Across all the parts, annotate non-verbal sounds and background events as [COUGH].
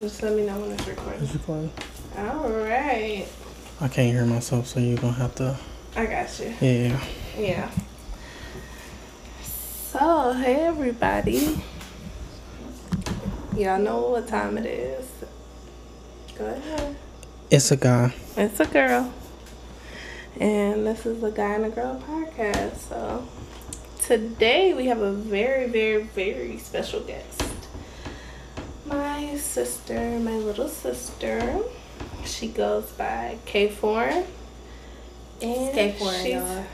Just let me know when it's recording. Is it playing? All right. I can't hear myself, so you're gonna have to. I got you. Yeah. Yeah. So, hey everybody. Y'all know what time it is. Go ahead. It's a guy. It's a girl. And this is the Guy and a Girl podcast. So, today we have a very, very, very special guest. My sister, my little sister. She goes by K4. And K4, she's y'all.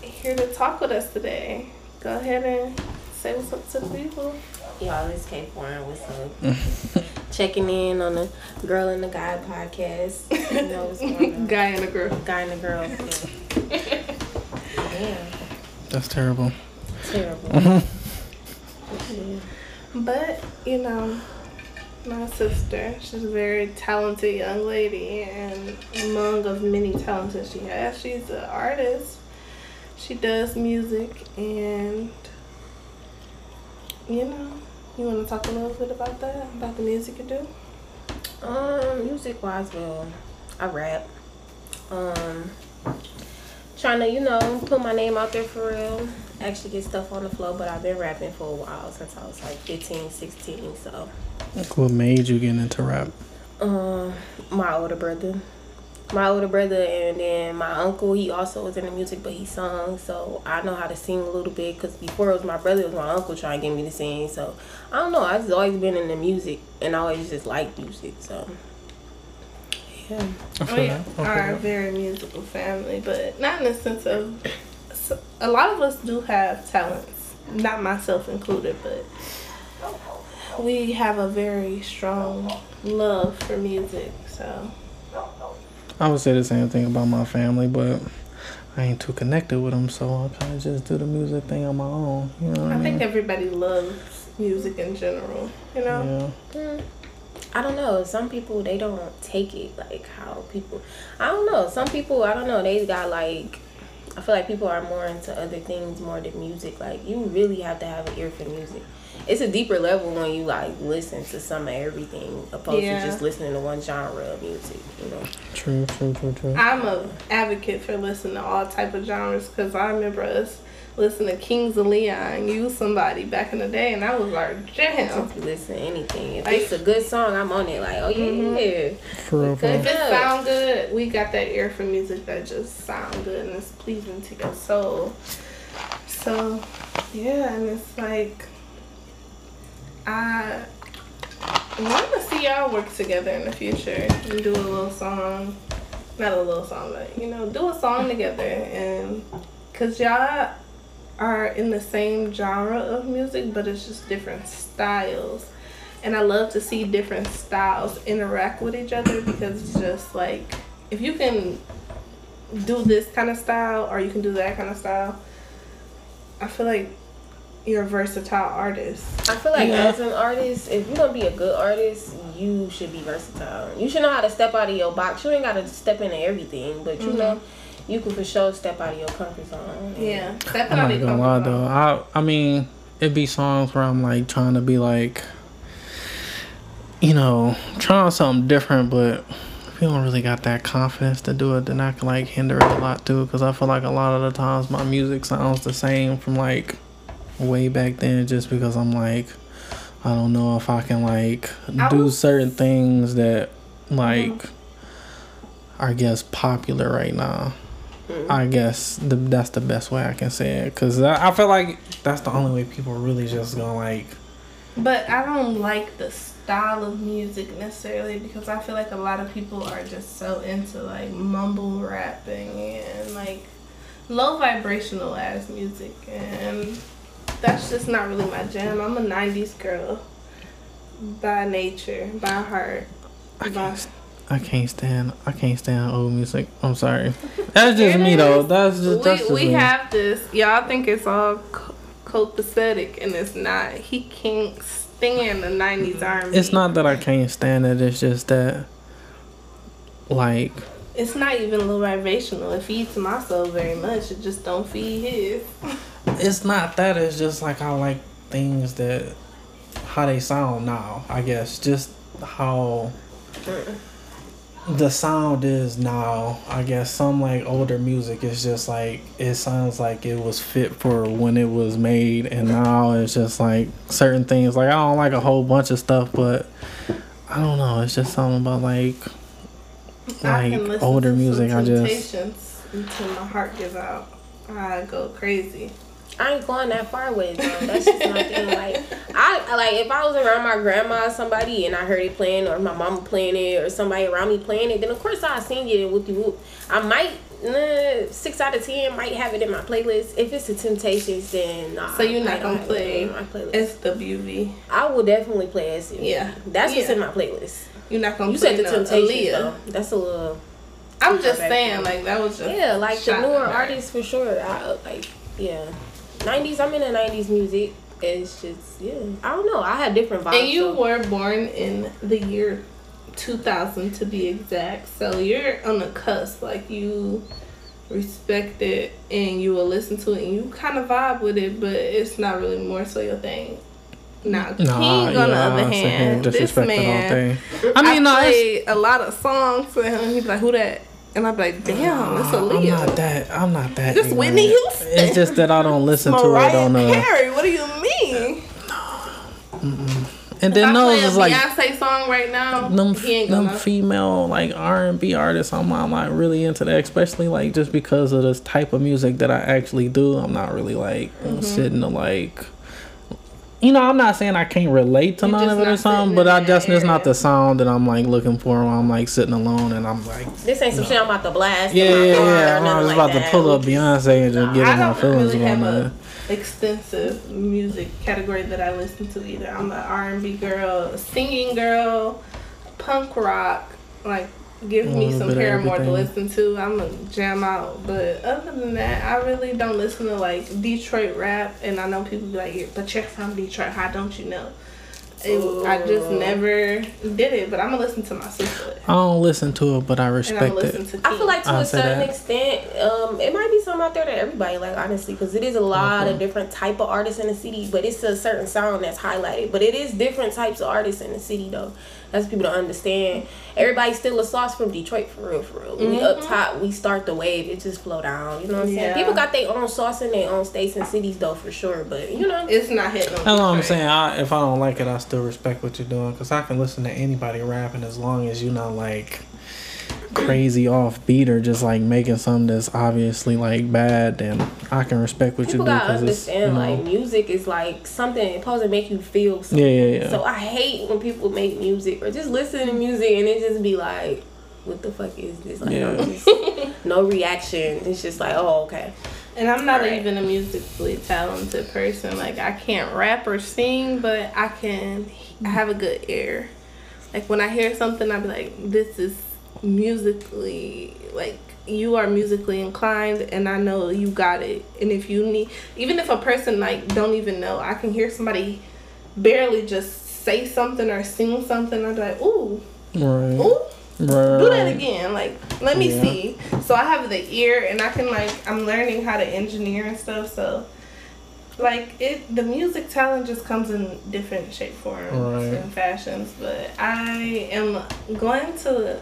here to talk with us today. Go ahead and say what's up to the people. Y'all, it's K4 What's up? [LAUGHS] Checking in on the Girl and the Guy podcast. You know what's going on. [LAUGHS] Guy and a girl. Guy and the girl. [LAUGHS] Yeah. Damn. That's terrible. Terrible. But, you know, my sister, she's a very talented young lady, and among of many talents that she has, she's an artist. She does music, and, you know, you want to talk a little bit about that, about the music you do? Um, music wise, well, I rap. Um, trying to, you know, put my name out there for real. Actually get stuff on the flow, but I've been rapping for a while since I was like 15, 16, so. What made you get into rap? Um, my older brother. My older brother and then my uncle, he also was in the music, but he sung, so I know how to sing a little bit. Cause before it was my brother, it was my uncle trying to get me to sing. So I don't know. I've just always been in the music, and I always just liked music. So yeah, I feel We that. Are a very musical family, but not in the sense of. so- A lot of us do have talents, not myself included, but we have a very strong love for music. So I would say the same thing about my family, but I ain't too connected with them, so I kind of just do the music thing on my own. You know what I, I mean? think everybody loves music in general. You know, yeah. Mm, I don't know. Some people they don't take it like how people. I don't know. Some people I don't know. They got like. I feel like people are more into other things more than music. Like you really have to have an ear for music. It's a deeper level when you like listen to some of everything opposed Yeah. to just listening to one genre of music. You know. True, true, true, true. I'm a advocate for listening to all type of genres because I remember us listening to Kings of Leon, Use Somebody" back in the day, and that was our jam. Just listen to anything. If Like- it's a good song, I'm on it. Like oh yeah. Mm-hmm. For real, for If it Yeah. sound good, we got that ear for music that just sound good and it's pleasing to your soul. So, yeah, and it's like I want to see y'all work together in the future and do a little song, not a little song, but you know, do a song together. And cause y'all are in the same genre of music, but it's just different styles. And I love to see different styles interact with each other because it's just like if you can do this kind of style or you can do that kind of style, I feel like you're a versatile artist. I feel like Yeah. as an artist, if you're gonna be a good artist, you should be versatile. You should know how to step out of your box. You ain't gotta step into everything, but you mm-hmm. know, you can for sure step out of your comfort zone. Yeah, I'm definitely. not gonna lie though. I I mean, it'd be songs where I'm like trying to be like, you know, trying something different, but if you don't really got that confidence to do it, then I can like hinder it a lot too. Cause I feel like a lot of the times my music sounds the same from like way back then, just because I'm like, I don't know if I can like do certain things that uh-huh. like. I guess popular right now. Mm-hmm. I guess the, that's the best way I can say it because I, I feel like that's the only way people really just gonna like. But I don't like the style of music necessarily because I feel like a lot of people are just so into like mumble rapping and like low vibrational ass music and that's just not really my jam. I'm a 90s girl by nature, by heart. I by- can't, I can't stand. I can't stand old music. I'm sorry. [LAUGHS] That's just me though. That's just that's we just we me. have this. Y'all think it's all copacetic, and it's not. He can't stand the '90s R&B. It's not that I can't stand it. It's just that, like, It's not even a little vibrational. It feeds my soul very much. It just don't feed his. [LAUGHS] it's not that. It's just like I like things that how they sound now. I guess just how the sound is now. I guess some like older music is just like it sounds like it was fit for when it was made, and now it's just like certain things. Like I don't like a whole bunch of stuff, but I don't know. It's just something about like like older music. I just until my heart gives out. I go crazy. I ain't going that far with it though. That's just my thing. Like I like if I was around my grandma or somebody and I heard it playing or my mama playing it or somebody around me playing it, then of course I'll sing it and de whoop. I might nah, six out of ten might have it in my playlist. If it's the Temptations, then nah, So you're not gonna it play my playlist. SWV. I will definitely play SCV. Yeah. that's what's in my playlist. You're not gonna You said the no Temptations Aaliyah. though. That's a little I'm just saying, like that was just yeah, like the newer artists for sure. I like yeah, nineties. I'm in the nineties music. It's just yeah. I don't know. I had different vibes. And you so- were born in the year 2000 to be exact. So you're on the cusp. Like you respect it and you will listen to it and you kind of vibe with it, but it's not really more so your thing. Now, King, Nah, on the other I sit here and hand, this disrespect it all man, day. I I, mean, no, it's, played a lot of songs for him. He'd like, "Who that?" And I'd be like, "Damn, it's I'm not that. I'm not that. This Whitney. Houston. It's just that I don't listen to it on the. Carey. What do you mean? No. And then those is like Beyonce song right now, them, he them female like R and B artists. I'm not like really into that, especially like just because of this type of music that I actually do. I'm not really like Mm-hmm. sitting to like. You know, I'm not saying I can't relate to You none of it or something, but I just it's not the sound that I'm like looking for when I'm like sitting alone and I'm like, This ain't some shit I'm about to blast. yeah, in yeah, yeah. I'm just like about to pull up Beyonce and just get in my don't feelings really have going a extensive music category that I listen to either. I'm an R&B girl, singing girl, punk rock. Like, give me some Paramore to listen to. I'm gonna jam out. But other than that, I really don't listen to like Detroit rap. And I know people be like, "But you're from Detroit. How don't you know?" It, I just never did it. But I'm gonna listen to my sister. I don't listen to it, but I respect it. I feel like to I'll a certain that. extent, um, it might be something out there that everybody like, honestly, because it is a lot of different type of artists in the city, but it's a certain sound that's highlighted. But it is different types of artists in the city, though. That's people don't understand. Everybody's still a sauce from Detroit, for real, for real. We up mm-hmm. top, we start the wave, it just flow down. You know what I'm saying? People got their own sauce in their own states and cities, though, for sure. But you know, It's not hitting. on That's what I'm saying. I, if I don't like it, I still respect what you're doing because I can listen to anybody rapping as long as you're not like crazy off beat or just like making something that's obviously like bad. Then I can respect what people you do gotta because it's you know. like music is like something it's supposed to make you feel something. yeah, yeah, yeah. So I hate when people make music or just listen to music and it just be like, what the fuck is this? Like, Yeah. I'm just, [LAUGHS] no reaction. It's just like, oh, okay. And I'm not Right. even a musically talented person. Like I can't rap or sing, but I can. I have a good ear. Like when I hear something, I be like, "This is musically like you are musically inclined, and I know you got it." And if you need, even if a person like don't even know, I can hear somebody barely just say something or sing something. I'd be like, "Ooh, right, ooh." right, do that again like let me Yeah. see so i have the ear and i can like i'm learning how to engineer and stuff so like it the music talent just comes in different shape forms Right. and fashions but i am going to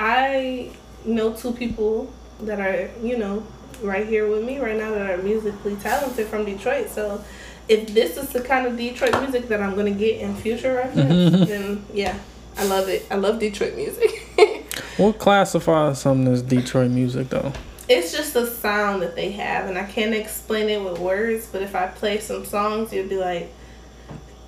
i know two people that are you know right here with me right now that are musically talented from detroit so if this is the kind of detroit music that i'm going to get in future records [LAUGHS] then yeah i love it i love detroit music [LAUGHS] What classifies something as Detroit music though? It's just the sound that they have, and I can't explain it with words. But if I play some songs, you'll be like,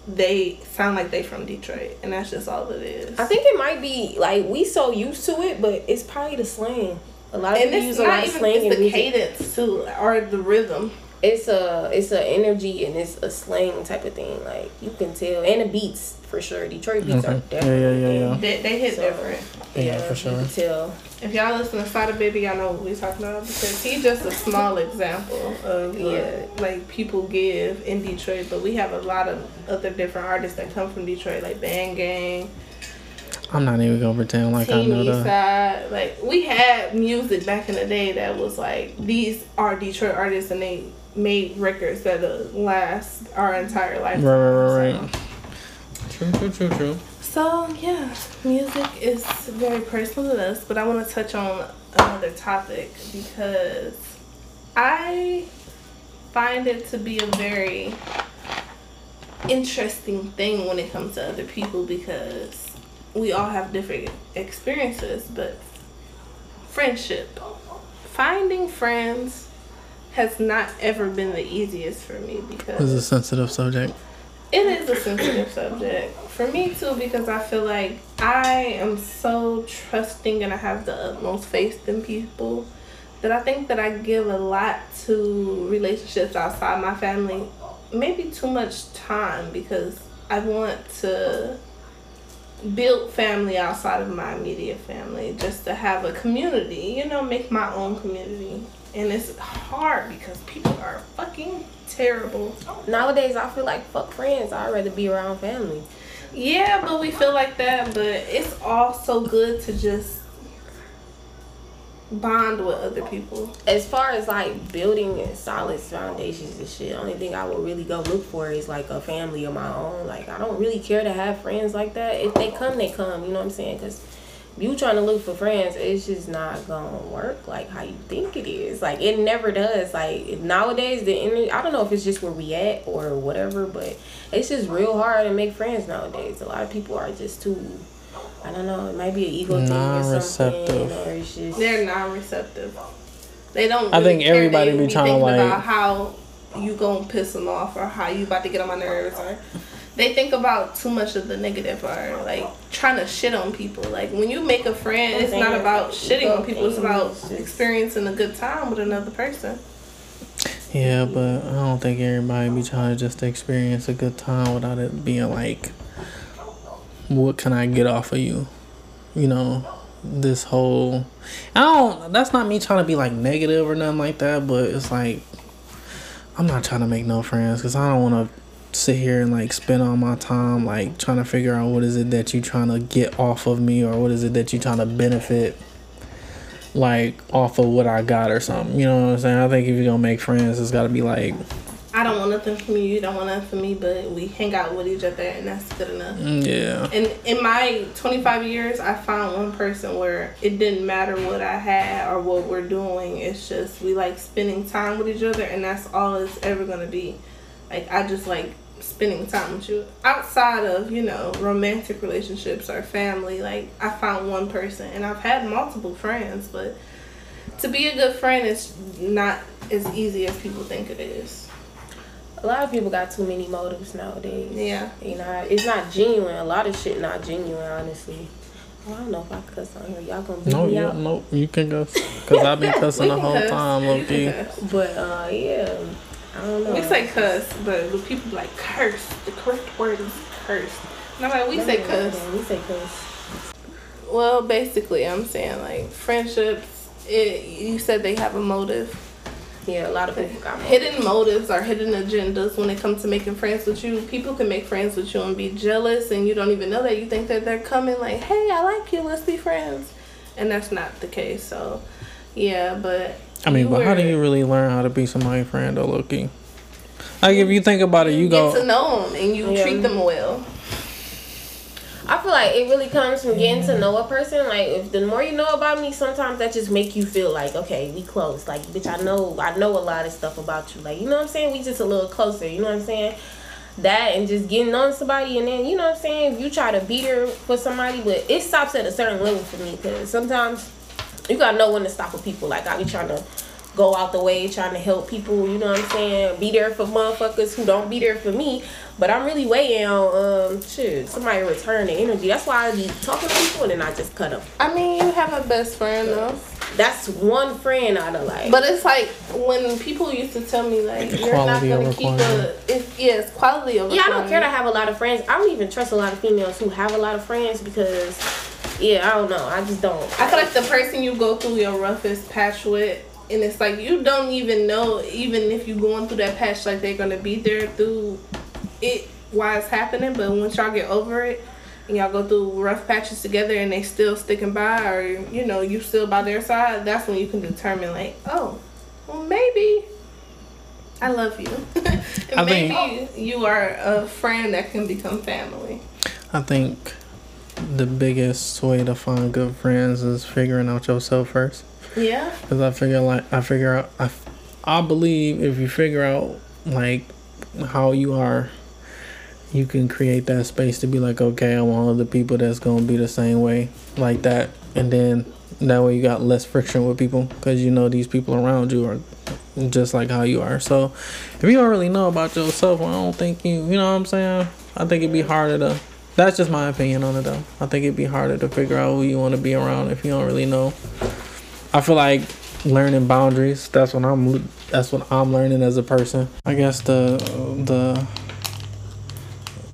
they sound like they from Detroit, and that's just all it is. I think it might be like we so used to it, but it's probably the slang. A lot of and people use a lot not of slang it's in the music. cadence too, or the rhythm. It's a it's a energy and it's a slang type of thing. Like you can tell, and the beats for sure. Detroit beats are different. Yeah, yeah, yeah, yeah. They, they hit So- different. Yeah, for sure. You can tell. If y'all listen to Sada Baby, y'all know what we talking about because he's just a small example of Yeah. yeah. like people give in Detroit. But we have a lot of other different artists that come from Detroit, like Band Gang. I'm not even gonna pretend like I know East that. Side. Like we had music back in the day that was like these are Detroit artists and they made records that uh, last our entire life. Right, right, right, right. True, true, true, true. So yeah, music is very personal to us, but I want to touch on another topic because I find it to be a very interesting thing when it comes to other people because we all have different experiences, but friendship, finding friends has not ever been the easiest for me because It's a sensitive subject. it is a sensitive subject for me too because I feel like I am so trusting and I have the utmost faith in people that I think that I give a lot to relationships outside my family. Maybe too much time because I want to build family outside of my immediate family just to have a community, you know, make my own community. And it's hard because people are fucking terrible. Nowadays, I feel like fuck friends. I'd rather be around family. Yeah, but we feel like that, but it's also good to just bond with other people. As far as like building solid foundations and shit, the only thing I would really go look for is like a family of my own. Like I don't really care to have friends like that. If they come, they come. You know what I'm saying? Because you trying to look for friends, it's just not gonna work like how you think it is. Like it never does. Like nowadays, the internet. I don't know if it's just where we at or whatever, but it's just real hard to make friends nowadays. A lot of people are just too. I don't know. It might be an ego thing or something, Non-receptive. or it's just. They're non-receptive. They don't. I think everybody They be trying to, thinking like- about how you gonna piss them off or how you about to get on my nerves or. They think about too much of the negative or like trying to shit on people. Like when you make a friend, it's not about shitting on people. It's about experiencing a good time with another person. Yeah, but I don't think everybody be trying to just experience a good time without it being like, what can I get off of you? You know, this whole. I don't. That's not me trying to be like negative or nothing like that, but it's like, I'm not trying to make no friends because I don't want to sit here and like spend all my time like trying to figure out what is it that you're trying to get off of me or what is it that you're trying to benefit like off of what I got or something. You know what I'm saying? I think if you're gonna make friends, it's gotta be like, I don't want nothing from you. You don't want nothing from me. But we hang out with each other, and that's good enough. mm, yeah, And in my 25 years, I found one person where it didn't matter what I had or what we're doing. It's just we like spending time with each other, and that's all it's ever gonna be. Like I just like spending time with you outside of you know romantic relationships or family. Like I found one person, and I've had multiple friends, but to be a good friend is not as easy as people think it is. A lot of people got too many motives nowadays. Yeah. You know, it's not genuine. A lot of shit not genuine, honestly. Well, I don't know if I cuss on here. Y'all gonna beat no, me you, out? no, you can go, cause I've been [LAUGHS] cussing the whole cuss. time, We low key. [LAUGHS] But uh, yeah, I don't know. We say cuss, but when people be like curse, the correct word is curse. And I'm like, we say cuss. Yeah, we say cuss. Well, basically, I'm saying like friendships. It, you said they have a motive. Yeah, a lot of people got motives. Hidden motives or hidden agendas when it comes to making friends with you. People can make friends with you and be jealous, and you don't even know that. You think that they're coming like, "Hey, I like you. Let's be friends," and that's not the case. So, yeah, but I mean, you but how do you really learn how to be somebody's friend though, low key? Like if you think about it, you go get to go, know them and you Yeah. treat them well? I feel like it really comes from getting to know a person. Like, if the more you know about me, sometimes that just make you feel like, okay, we close. Like, bitch, I know, I know a lot of stuff about you. Like, you know what I'm saying? We just a little closer. You know what I'm saying? That and just getting on somebody, and then you know what I'm saying. If you try to beat her for somebody, but it stops at a certain level for me because sometimes you gotta know when to stop with people. Like, I be trying to go out the way trying to help people, you know what I'm saying? Be there for motherfuckers who don't be there for me. But I'm really waiting on um shit, somebody return the energy. That's why I be talking to people and then I just cut them. I mean, you have a best friend though. That's one friend out of like But it's like when people used to tell me like you're not gonna over keep a quantity. it's yeah, it's quality over quantity. Yeah, I don't care to have a lot of friends. I don't even trust a lot of females who have a lot of friends because yeah, I don't know. I just don't. I feel like the person you go through your roughest patch with and it's like you don't even know even if you're going through that patch like they're gonna be there through it while it's happening, but once y'all get over it and y'all go through rough patches together and they still sticking by or you know, you still by their side, that's when you can determine like, oh, well maybe I love you. [LAUGHS] and I maybe think- you are a friend that can become family. I think the biggest way to find good friends is figuring out yourself first. Yeah. Cause I figure like I figure out I, I believe if you figure out like how you are, you can create that space to be like, okay, I want other people that's gonna be the same way like that, and then that way you got less friction with people because you know these people around you are just like how you are. So if you don't really know about yourself, I don't think you, you know what I'm saying. I think it'd be harder to. That's just my opinion on it though. I think it'd be harder to figure out who you want to be around if you don't really know. I feel like learning boundaries. That's what I'm. That's what I'm learning as a person. I guess the the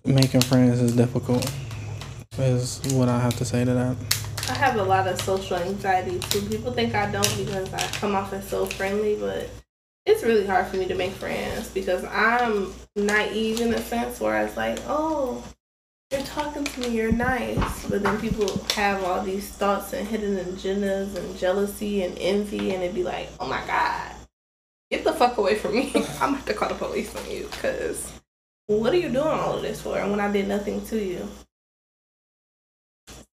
making friends is difficult. Is what I have to say to that. I have a lot of social anxiety too. People think I don't because I come off as so friendly, but it's really hard for me to make friends because I'm naive in a sense where it's like, oh, you're talking to me, you're nice. But then people have all these thoughts and hidden agendas and jealousy and envy, and it'd be like, oh my God, get the fuck away from me. [LAUGHS] I'm gonna to call the police on you because what are you doing all of this for when I did nothing to you?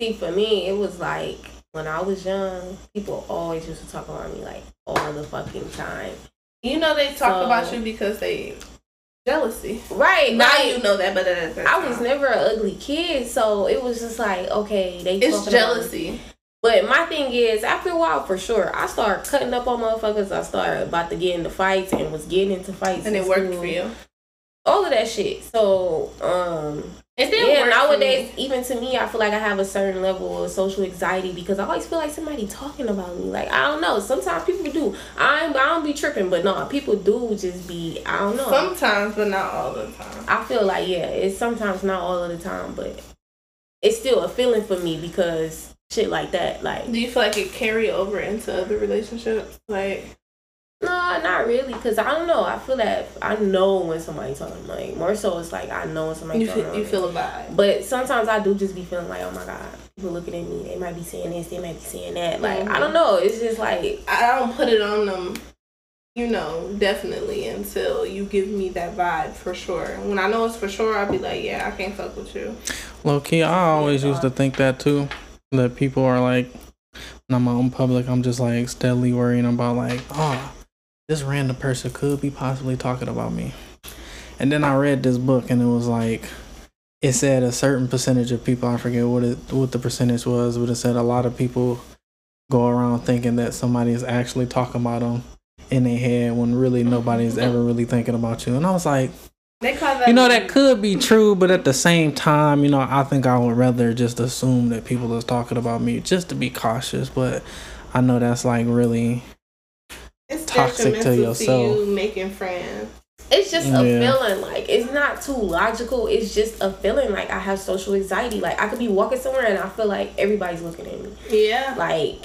See, for me, it was like when I was young, people always used to talk about me like all the fucking time. You know they talk So- about you because they jealousy. Right Now like, you know that, but that I was never an ugly kid, so it was just like, okay, they It's talking about me. jealousy. But my thing is, after a while, for sure, I started cutting up on motherfuckers. I started about to get into fights and was getting into fights, And it worked for you. All of that shit. So, um, It didn't yeah, work for nowadays, me. even to me, I feel like I have a certain level of social anxiety because I always feel like somebody talking about me. Like I don't know. Sometimes people do. I ain't- I don't be tripping, but no, people do just be. I don't know. Sometimes, but not all the time. I feel like yeah, it's sometimes not all of the time, but it's still a feeling for me because shit like that, like Do you feel like it carry over into other relationships? Like, no, not really, because I don't know. I feel that I know when somebody's talking like more so. It's like I know when somebody's you talking. feel, about you feel a vibe. But sometimes I do just be feeling like, oh my god, people looking at me. They might be saying this. They might be saying that. Like I Mhm. don't know. It's just like I don't put it on them, you know, definitely until you give me that vibe for sure. When I know it's for sure, I'll be like, yeah, I can't fuck with you. Low key, I always used to think that too. That people are like, when I'm out in public, I'm just like steadily worrying about like, oh, this random person could be possibly talking about me. And then I read this book and it was like, it said a certain percentage of people, I forget what it what the percentage was, but it said a lot of people go around thinking that somebody is actually talking about them in their head when really nobody's ever really thinking about you. And I was like, They call that. you know that could be true, but at the same time, you know, I think I would rather just assume that people is talking about me just to be cautious. But I know that's like really toxic to detrimental yourself. you making friends. it's just a feeling. Like it's not too logical. It's just a feeling. Like I have social anxiety. Like I could be walking somewhere and I feel like everybody's looking at me. Yeah, Like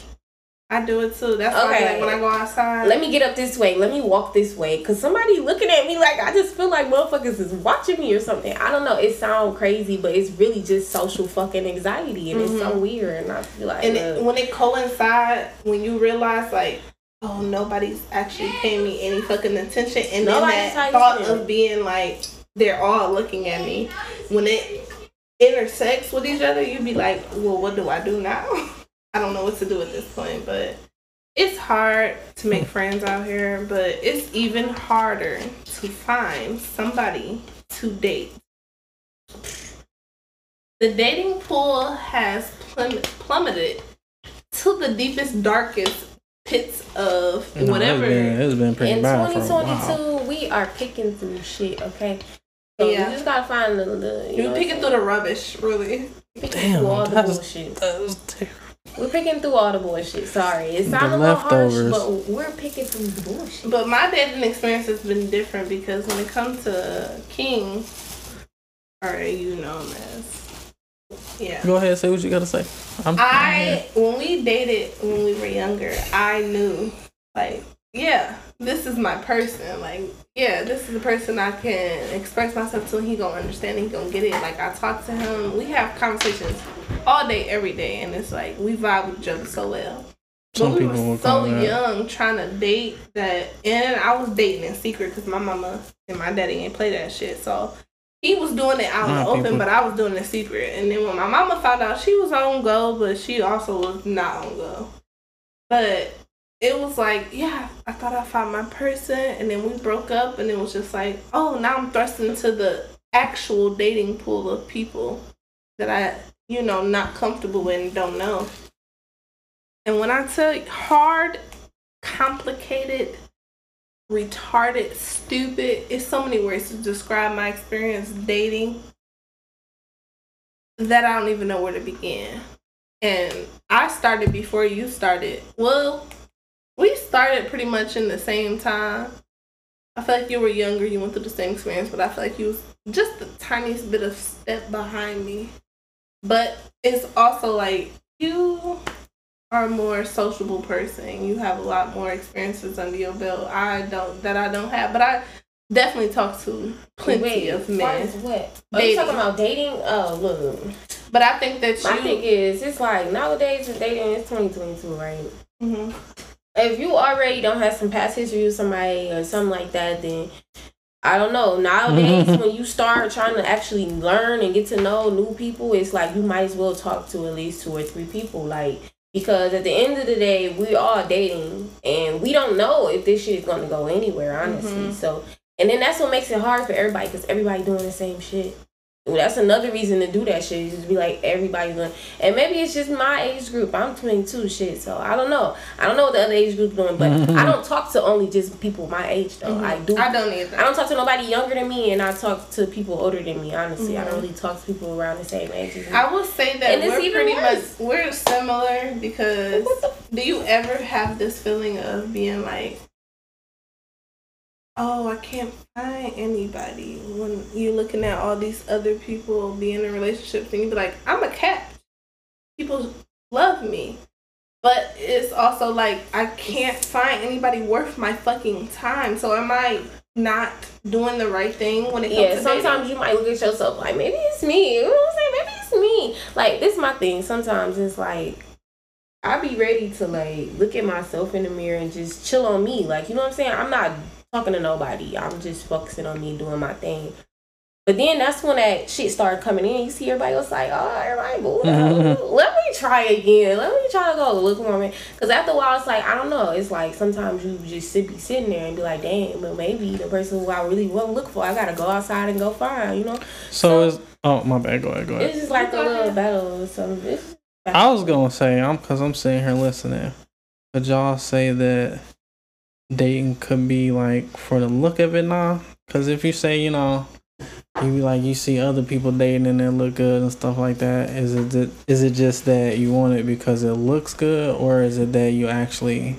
I do it too. That's why Okay. like when I go outside. let me get up this way. Let me walk this way. Cause somebody looking at me like I just feel like motherfuckers is watching me or something. I don't know. It sounds crazy, but it's really just social fucking anxiety, and it's so weird. And I feel like and uh, it, when it coincides, when you realize like, oh, nobody's actually paying me any fucking attention, and Nobody's then that thought of being like, they're all looking at me. When it intersects with each other, you'd be like, well, what do I do now? [LAUGHS] I don't know what to do at this point, but it's hard to make friends out here, but it's even harder to find somebody to date. The dating pool has plum- plummeted to the deepest, darkest pits of you know, whatever. It's been, it's been pretty in bad for a while. 2022, we are picking through shit. Okay. So Yeah. you just gotta find the, the you You're picking through the rubbish, really. picking Damn, through all the that's- bullshit. That's terrible. We're picking through all the bullshit. Sorry, it The sounds a little harsh, but we're picking through the bullshit. But my dating experience has been different because when it comes to King, or you know him as, yeah. Go ahead, say what you gotta say. I'm, I when we dated when we were younger, I knew like yeah, this is my person. Like yeah, this is the person I can express myself to. and He gonna understand. He gonna get it. Like I talk to him. We have conversations all day, every day, and it's like we vibe with each other so well. Some but we people were so call that. young trying to date that, and I was dating in secret because my mama and my daddy ain't play that shit. So he was doing it out in the open, but I was doing it secret. And then when my mama found out, she was on go, but she also was not on go. But it was like, yeah, I thought I found my person, and then we broke up, and it was just like, oh, now I'm thrust into the actual dating pool of people that I, you know, not comfortable with and don't know. And when I tell you hard, complicated, retarded, stupid, it's so many words to describe my experience dating that I don't even know where to begin. And I started before you started. Well, we started pretty much in the same time. I feel like you were younger, you went through the same experience, but I feel like you was just the tiniest bit of step behind me. But it's also like you are a more sociable person. You have a lot more experiences under your belt. I don't that I don't have, but I definitely talk to plenty Wait, of as far as men. what? Are you talking about dating? Oh, look. But I think that My thing is, it's like nowadays with dating, it's 2022, right? Mhm. If you already don't have some past history with somebody or something like that, then I don't know. Nowadays, when you start trying to actually learn and get to know new people, it's like you might as well talk to at least two or three people. Like, because at the end of the day, we all dating and we don't know if this shit is going to go anywhere, honestly. Mhm. So, and then that's what makes it hard for everybody because everybody doing the same shit. Well, that's another reason to do that shit. is Just be like everybody's doing, and maybe it's just my age group. I'm 22, shit. So I don't know. I don't know what the other age group doing, but [LAUGHS] I don't talk to only just people my age though. Mm-hmm. I do. I don't either. I don't talk to nobody younger than me, and I talk to people older than me. Honestly, I don't mm-hmm. really talk to people around the same age as me. I will say that And we're pretty worse. much we're similar because What the do you ever have this feeling of being like, oh, I can't find anybody when you're looking at all these other people being in relationships and you be like, I'm a cat. People love me. But it's also like I can't find anybody worth my fucking time. So am I not doing the right thing when it comes Yeah, to sometimes you might look at yourself like maybe it's me. You know what I'm saying? Maybe it's me. Like this is my thing. Sometimes it's like I be ready to like look at myself in the mirror and just chill on me. Like you know what I'm saying? I'm not talking to nobody. I'm just focusing on me doing my thing. But then that's when that shit started coming in. You see everybody was like, oh, everybody, boo, [LAUGHS] let me try again. Let me try to go look for me. Because after a while, it's like, I don't know. It's like sometimes you just sit, be sitting there and be like, damn, but maybe the person who I really want to look for, I got to go outside and go find, you know? So is oh my bad. Go ahead. Go ahead. It's just like a little battle or something. It's I was gonna say I'm because I'm sitting here listening. But y'all say that dating could be like for the look of it now. Because if you say you know, you be like you see other people dating and they look good and stuff like that. Is it it just that you want it because it looks good, or is it that you actually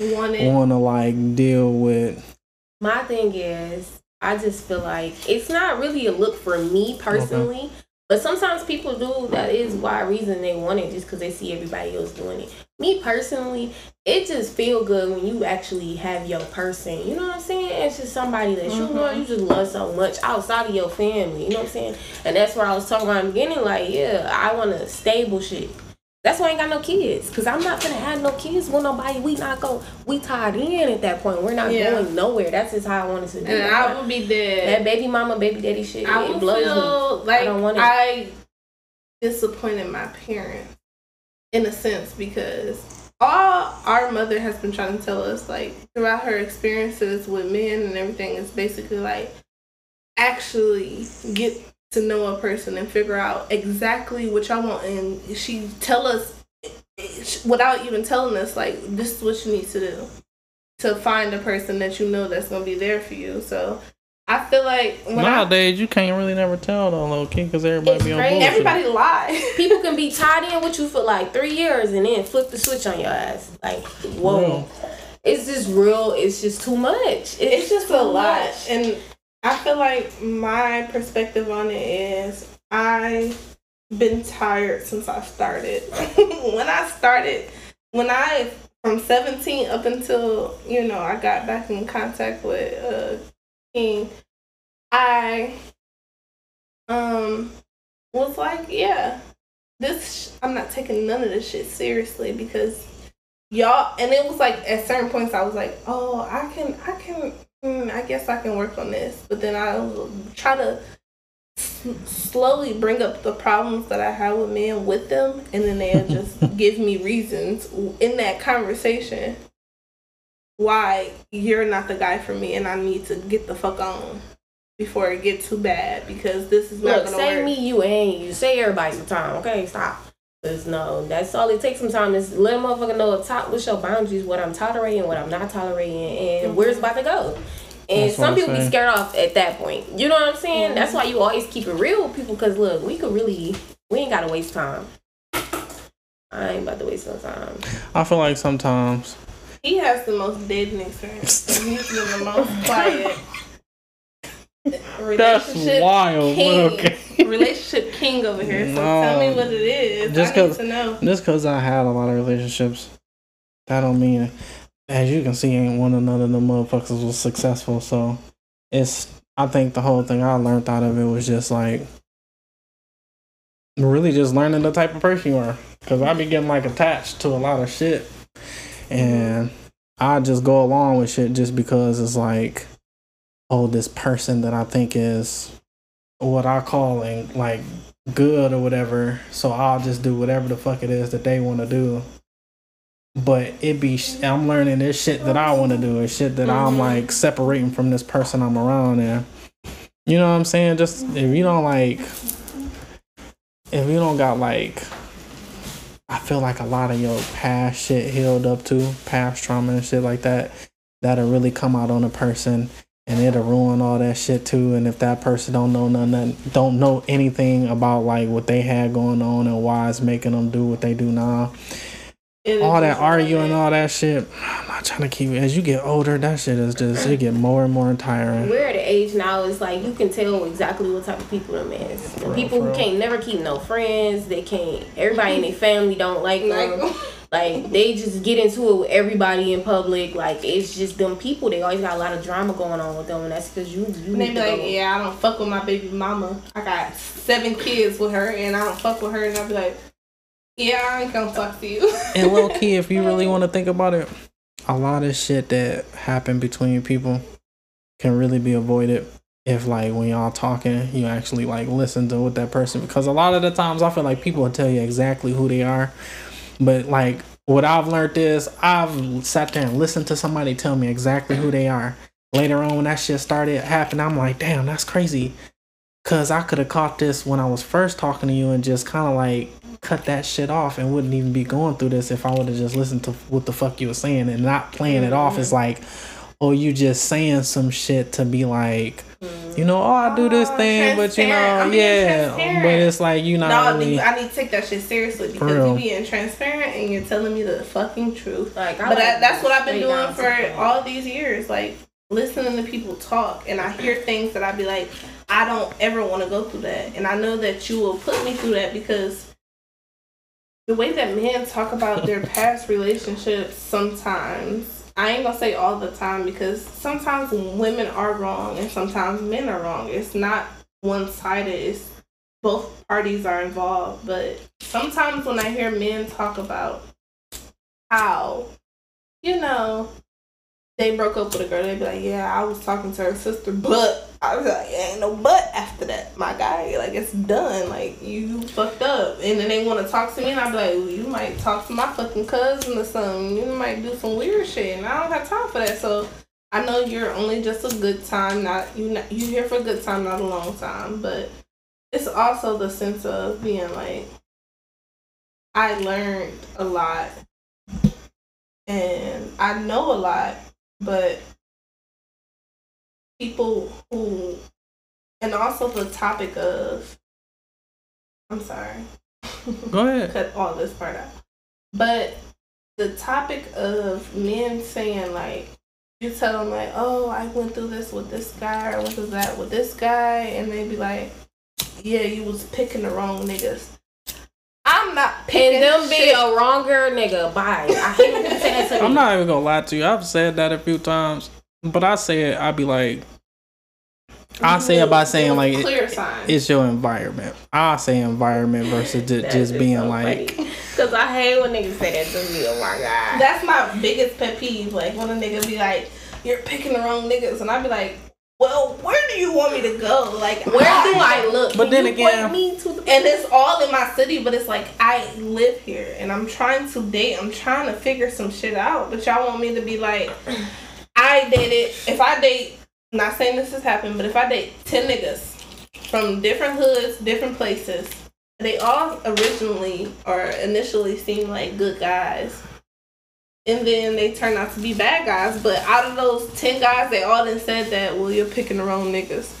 want want to like deal with? my thing is i just feel like it's not really a look for me personally but sometimes people do that is why reason they want it just because they see everybody else doing it. Me personally it just feel good when you actually have your person you know what i'm saying? It's just somebody that you know mm-hmm. you just love so much outside of your family you know what i'm saying? And that's where i was talking about in the beginning like yeah i want a stable shit that's why I ain't got no kids. Cause I'm not gonna have no kids with nobody. We not go. We tied in at that point. We're not Yeah. going nowhere. That's just how I wanted to do And it. I would be dead. that baby mama, baby daddy shit. I it blows me. feel like don't want it. I disappointed my parents in a sense because all our mother has been trying to tell us, like throughout her experiences with men and everything, is basically like actually get to know a person and figure out exactly what y'all want, and she tell us without even telling us like this is what you need to do to find a person that you know that's gonna be there for you. So I feel like when I, Nowadays, you can't really never tell though, low key, because everybody It's be on bullshit. everybody lie. [LAUGHS] People can be tied in with you for like three years and then flip the switch on your ass. Like, whoa. Real. It's just real. It's just too much. It's, it's just a lot much. and i feel like my perspective on it is I've been tired since i started. [LAUGHS] When i started when i from 17 up until you know i got back in contact with uh king i um was like yeah this i'm not taking none of this shit seriously because y'all and it was like at certain points i was like oh i can i can mm, i guess i can work on this but then i will try to slowly bring up the problems that I have with men with them, and then they'll [LAUGHS] just give me reasons in that conversation why you're not the guy for me, and I need to get the fuck on before it gets too bad because this is not Look, gonna say work. me, you, and you. Say everybody sometime, okay? Stop. Cause no, that's all it takes sometimes is let a motherfucker know top what's your boundaries, what I'm tolerating, what I'm not tolerating, and where it's about to go. And That's some I'm people be scared off at that point. You know what I'm saying? That's why you always keep it real with people. Cause look, we could really, we ain't gotta waste time. I ain't about to waste no time. I feel like sometimes He has the most dating experience. [LAUGHS] and the most quiet. that's wild. but king. Okay. Relationship king over here. So No. tell me what it is. Just I need 'cause- to know. Just because I had a lot of relationships, that don't mean, as you can see, ain't one of none of motherfuckers was successful. So it's, I think the whole thing I learned out of it was just like, really just learning the type of person you are. Because I be getting like attached to a lot of shit. And I just go along with shit just because it's like, oh, this person that I think is what I call and like good or whatever. So I'll just do whatever the fuck it is that they want to do. But it be sh- I'm learning this shit that I want to do and shit that I'm mm-hmm. like separating from this person I'm around and you know what I'm saying? Just if you don't like if you don't got like I feel like a lot of your past shit healed up to past trauma and shit like that, that'll really come out on a person and it'll ruin all that shit too. And if that person don't know nothing, don't know anything about like what they had going on and why it's making them do what they do now, It all that arguing, all that shit. [SIGHS] I'm not trying to keep. As you get older, that shit is just it get more and more tiring. We're at an age now. It's like you can tell exactly what type of people them is. The people for who real. can't never keep no friends. They can't. Everybody in their family don't like them. [LAUGHS] Like, Like they just get into it with everybody in public. Like it's just them people. They always got a lot of drama going on with them, and that's because you you and they need be like, yeah, I don't fuck with my baby mama. I got seven kids with her, and I don't fuck with her. And I be like, yeah, I ain't gonna fuck to you. [LAUGHS] And low key, if you really [LAUGHS] want to think about it, a lot of shit that happened between people can really be avoided if like when y'all talking, you actually like listen to what that person because a lot of the times I feel like people will tell you exactly who they are. But like what I've learned is I've sat there and listened to somebody tell me exactly who they are. Later on when that shit started happening, I'm like, damn, that's crazy. Cause I could have caught this when I was first talking to you and just kind of like cut that shit off and wouldn't even be going through this if I would have just listened to what the fuck you were saying and not playing it off It's mm-hmm. like, oh, you just saying some shit to be like, you know, oh, I do this Oh, thing, but you know. I'm yeah, but it's like you no, not I really. need, I need to take that shit seriously because real. you being transparent and you're telling me the fucking truth. Like, I But like that, that's what I've been doing for to all these years. Like listening to people talk, and I hear things that I'd be like, I don't ever want to go through that, and I know that you will put me through that because the way that men talk about their [LAUGHS] past relationships sometimes. I ain't gonna say all the time because sometimes women are wrong and sometimes men are wrong. It's not one sided. It's both parties are involved. But sometimes when I hear men talk about how you know, they broke up with a girl, they'd be like, Yeah, I was talking to her sister, but I was like, Ain't no but after that, my guy. Like, it's done. Like, you fucked up. And then they want to talk to me, and I'd be like, well, You might talk to my fucking cousin or something. You might do some weird shit, and I don't have time for that. So, I know you're only just a good time, not you. Not, you here for a good time, not a long time. But it's also the sense of being like, I learned a lot and I know a lot, but people who, and also the topic of, I'm sorry, Go ahead. [LAUGHS] cut all this part out, but the topic of men saying like, you tell them like, oh, I went through this with this guy, or I went through that with this guy, and they be like, yeah, you was picking the wrong niggas. I'm not picking And them be shit. a wronger nigga. Bye. I hate when people say that to [LAUGHS] me. I'm not even gonna lie to you. I've said that a few times, but I say it. I be like, I say it by saying like it- clear sign. it's your environment. I say environment versus ju- That just being so like. Cause I hate when niggas say that to me. Oh my god. That's my biggest pet peeve. Like when a nigga be like, "You're picking the wrong niggas," and I be like, well, where do you want me to go? Like, Where do I look? But then again- point me to the And it's all in my city, but it's like I live here and I'm trying to date. I'm trying to figure some shit out. But y'all want me to be like, I dated. If I date, not saying this has happened, but if I date ten niggas from different hoods, different places, they all originally or initially seem like good guys. And then they turn out to be bad guys. But out of those ten guys, they all then said that, well, you're picking the wrong niggas.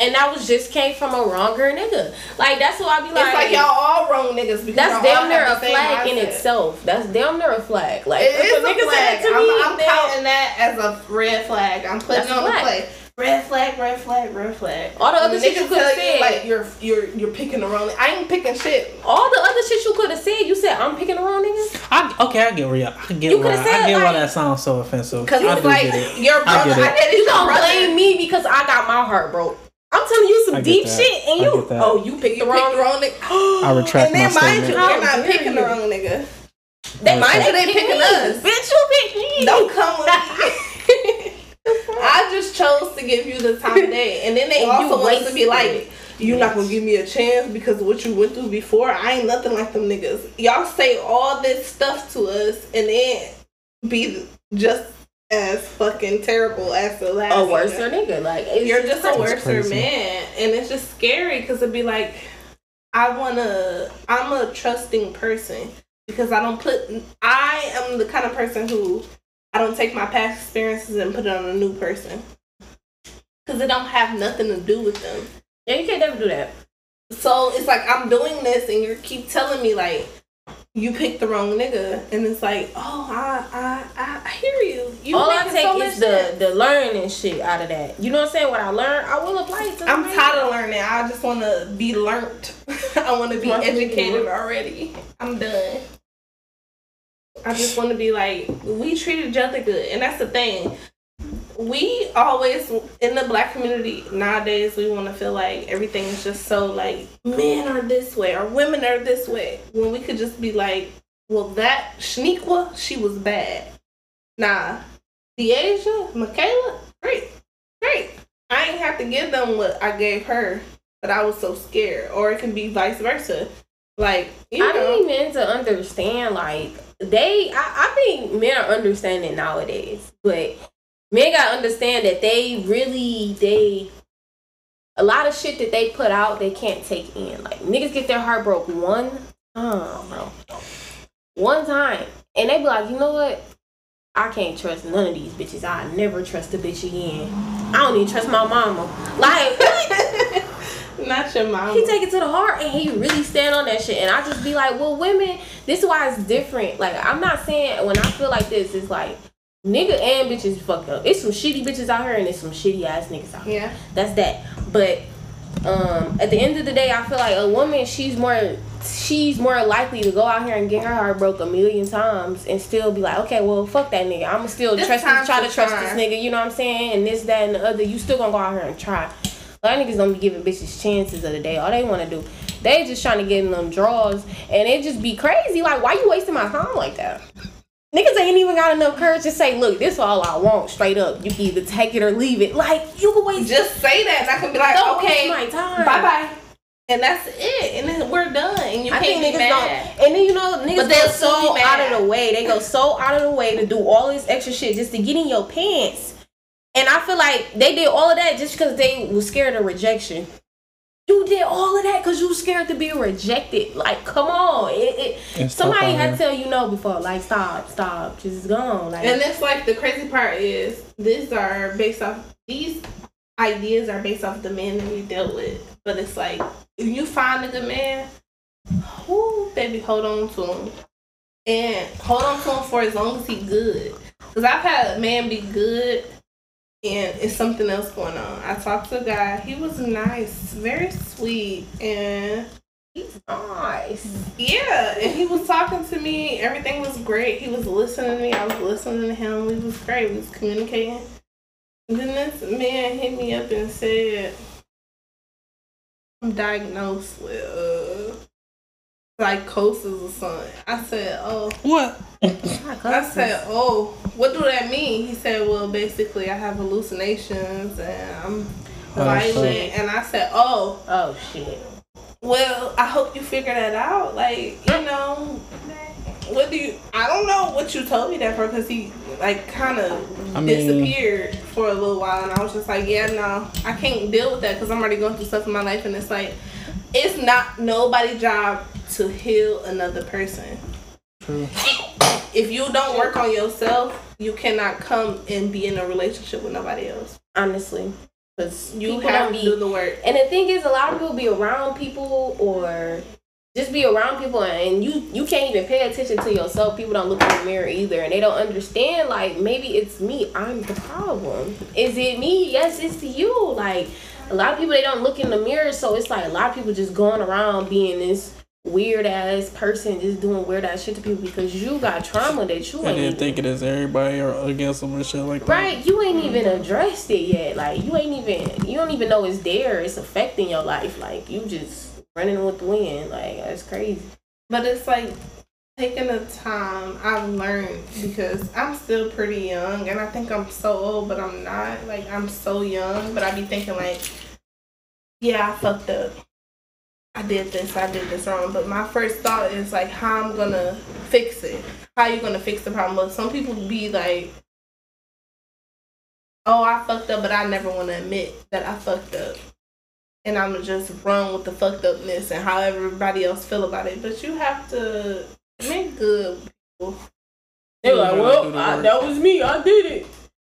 and that was just came from a wronger nigga. Like that's what I be like. it's like y'all all wrong niggas because That's damn near a flag in itself. That's damn near a flag. Like It is a nigga a said flag. I'm, I'm counting that as a red flag. I'm putting on a the flag. Play. Red flag, red flag, red flag. All the When other shit you could have tell you, said. like you're you're you're picking the wrong. I ain't picking shit. all the other shit you could have said, you said I'm picking the wrong nigga. I okay, I get where y'all, I get You why coulda I said, get why that sounds so offensive. Cause I it's like get it. your I brother. get I, it. it. You your gonna brother. blame me because I got my heart broke. I'm telling you some deep that. shit, and I you oh you picked the wrong. the wrong nigga. [GASPS] I retract and then my mind you, statement. You're not dare picking the wrong nigga. They Mind you, they they picking us. Bitch, you pick me. Don't come with [LAUGHS] me. I just chose to give you the time of day, and then they [LAUGHS] And also you want to be like, "You're not gonna give me a chance because of what you went through before. I ain't nothing like them niggas. Y'all say all this stuff to us, and then be just as fucking terrible as the last. a nigga. worser nigga. Like it's You're just a crazy. worser man, and it's just scary because it'd be like, I wanna. I'm a trusting person because I don't put. I am the kind of person who I don't take my past experiences and put it on a new person because it don't have nothing to do with them. Yeah, you can't never do that. So it's like I'm doing this, and you keep telling me like. You picked the wrong nigga, and it's like, oh, I, I, I hear you. You All I take so is the the learning shit out of that. You know what I'm saying? What I learned, I will apply it to. I'm tired of learning. I just want to be learnt. [LAUGHS] I want to be Want to be educated already. I'm done. I just want to be like we treat each other good, and that's the thing. We always in the black community nowadays we want to feel like everything is just so like men are this way or women are this way when we could just be like, well that Shaniqua she was bad. Nah, Deasia, Michaela, great, great. I ain't have to give them what I gave her, but I was so scared. Or it can be vice versa. Like, you I know, need men to understand, like they. I, I think men are understanding nowadays, but men gotta understand that they really they. A lot of shit that they put out, they can't take in. Like niggas get their heart broke one time, bro. One time, and they be like, you know what? I can't trust none of these bitches. I never trust a bitch again. I don't even trust my mama. Like. [LAUGHS] [LAUGHS] not your mom. he take it to the heart and he really stand on that shit. And I just be like, well, women, this is why it's different. Like, I'm not saying when I feel like this, it's like nigga and bitches fucked up. It's some shitty bitches out here and it's some shitty ass niggas out here. yeah. That's that. But um, at the end of the day, I feel like a woman, she's more she's more likely to go out here and get her heart broke a million times and still be like, okay, well, fuck that nigga. I'ma still This trust this, try to trust this nigga. You know what I'm saying? And this, that, and the other. You still gonna go out here and try. A lot of niggas don't be giving bitches chances of the day. All they want to do, they just trying to get in them draws, and it just be crazy. Like, why you wasting my time like that? Niggas ain't even got enough courage to say, look, this all I want, straight up. You can either take it or leave it. Like, you can waste Just say that, and I can be like, don't okay, my time. bye bye. And that's it. And then we're done. And you I can't think niggas mad. don't. And then you know niggas But go they'll so out of the way. They go so out of the way to do all this extra shit just to get in your pants. And I feel like they did all of that just because they were scared of rejection. You did all of that because you were scared to be rejected. Like, come on. It, it, somebody had to tell you no before. Like, stop, stop. Just gone. Like, And it's like the crazy part is these are based off these ideas are based off the men that we dealt with. But it's like if you find a good man, whoo, baby, hold on to him. And hold on to him for as long as he good. Cause I've had a man be good and it's something else going on. I talked to a guy, he was nice, very sweet, and he's nice. yeah, and he was talking to me. Everything was great. He was listening to me. I was listening to him. We was great. We was communicating. And then this man hit me up and said, "I'm diagnosed with uh, like or something. I said, oh. What? I said, oh, what do that mean? He said, well, basically, I have hallucinations and I'm Oh, violent. shit. And I said, oh, Oh shit. well, I hope you figure that out. Like, you know, what do you? I don't know what you told me that for because he like kind of I mean- disappeared for a little while, and I was just like, yeah, no, I can't deal with that because I'm already going through stuff in my life, and it's like, it's not nobody's job to heal another person. True. If you don't work on yourself, you cannot come and be in a relationship with nobody else. Honestly, because You people have don't to be do the work. And the thing is, a lot of people be around people or just be around people, and you you can't even pay attention to yourself. People don't look in the mirror either, and they don't understand. Like maybe it's me. I'm the problem. Is it me? Yes, it's you. Like a lot of people, they don't look in the mirror, so it's like a lot of people just going around being this weird ass person, just doing weird ass shit to people because you got trauma that you I ain't didn't even- think it is everybody or against them and shit like that. Right, you ain't even addressed it yet. Like you ain't even you don't even know it's there. It's affecting your life. Like you just running with the wind. Like that's crazy. But it's like taking the time I've learned because I'm still pretty young and I think I'm so old, but I'm not. Like I'm so young, but I be thinking like, yeah, I fucked up. I did this, I did this wrong. But my first thought is like how I'm gonna fix it. How you gonna fix the problem? But some people be like, Oh, I fucked up, but I never wanna admit that I fucked up and I'm gonna just run with the fucked upness and how everybody else feel about it. But you have to make good. people. They're like, well, I- that was me. I did it.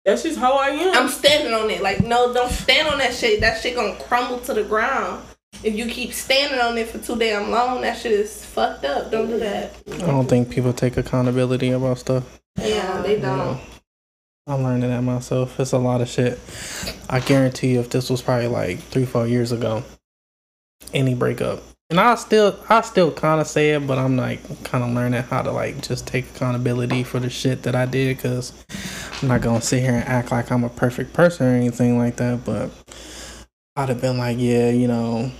That's just how I am. I'm standing on it. Like no, don't stand on that shit. That shit gonna crumble to the ground. If you keep standing on it for too damn long, that shit is fucked up. Don't do that. I don't think people take accountability about stuff. Yeah, they don't. I'm learning that myself. It's a lot of shit. I guarantee you, if this was probably like three, four years ago, any breakup, and I still, I still kind of say it, but I'm like kind of learning how to like just take accountability for the shit that I did, because I'm not gonna sit here and act like I'm a perfect person or anything like that. But I'd have been like, yeah, you know,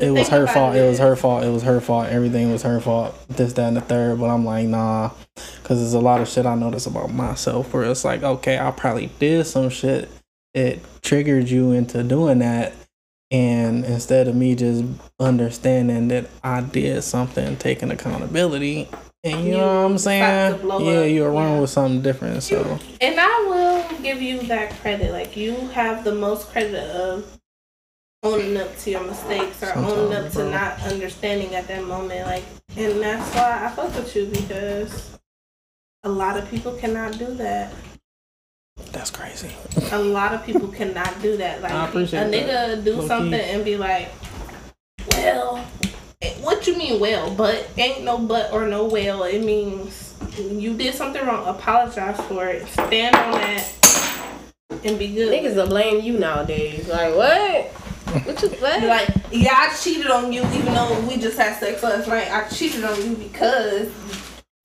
it was her fault. it It was her fault. It was her fault. Everything was her fault. This, that, and the third. But I'm like, nah, because there's a lot of shit I notice about myself where it's like, okay, I probably did some shit It triggered you into doing that. And instead of me just understanding that I did something, taking accountability, and you, You know what I'm saying? Yeah, up. you're wrong Yeah. with something different. So And I will give you that credit. Like you have the most credit of owning up to your mistakes or owning up Sometimes, to not understanding at that moment. Like, and that's why I fuck with you because a lot of people cannot do that. that's crazy. A lot of people cannot do that. [LAUGHS] Like I a appreciate nigga that. do Low-key. something and be like, "Well, eh, what you mean, well? But ain't no but or no well. It means you did something wrong. Apologize for it. Stand on that and be good. Niggas will blame you nowadays. Like what? What you what? Like, yeah, I cheated on you, even though we just had sex last night. I cheated on you because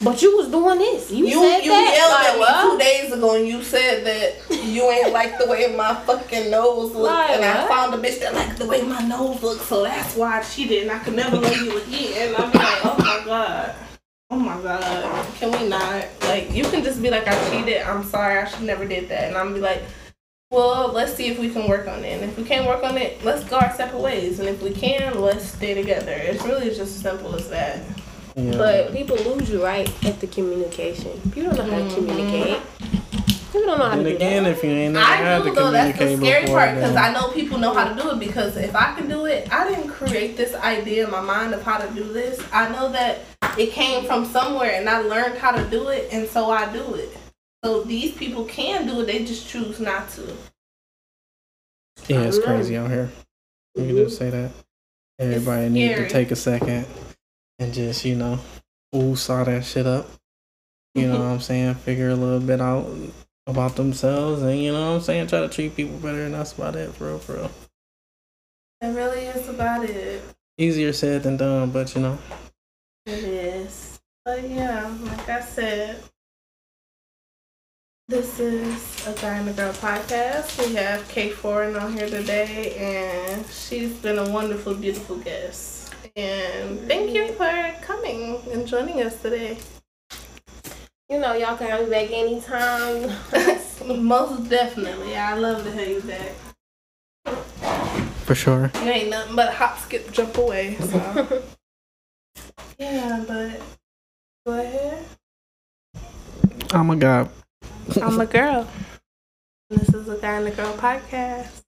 but you was doing this. You, you said you that. yelled like, at me what? two days ago, and you said that you ain't like the way my fucking nose looked, Like and I what? found a bitch that liked the way my nose looked, so that's why I cheated, and I could never love you again. And I'm like, oh my god. Oh my god, can we not? Like, you can just be like, I cheated, I'm sorry, I should never did that. And I'm be like, well, let's see if we can work on it. And if we can't work on it, let's go our separate ways. And if we can, let's stay together. It's really just as simple as that. Yeah. But people lose you right at the communication. People don't know how to mm-hmm. communicate. People don't know how and to do again, that. if you ain't never I had do to though. That's the communicate scary part because I know people know how to do it. Because if I can do it, I didn't create this idea in my mind of how to do this. I know that it came from somewhere, and I learned how to do it, and so I do it. So these people can do it. They just choose not to. Yeah, it's I don't know. crazy out here. You can just say that. Everybody need to take a second and just, you know, ooh, saw that shit up. You know what I'm saying? Figure a little bit out about themselves and, you know what I'm saying? Try to treat people better and that's about it, for real, for real. It really is about it. Easier said than done, but, you know. It is. But yeah, like I said, this is a Guy and a Girl podcast. We have K Foreign on here today, and she's been a wonderful, beautiful guest. And thank you for coming and joining us today. You know, y'all can have me back anytime. [LAUGHS] Most definitely. I love to have you back. For sure. You ain't nothing but hop, skip, jump away. So [LAUGHS] yeah, but go ahead. Oh my god. I'm a girl. This is a guy and a girl podcast.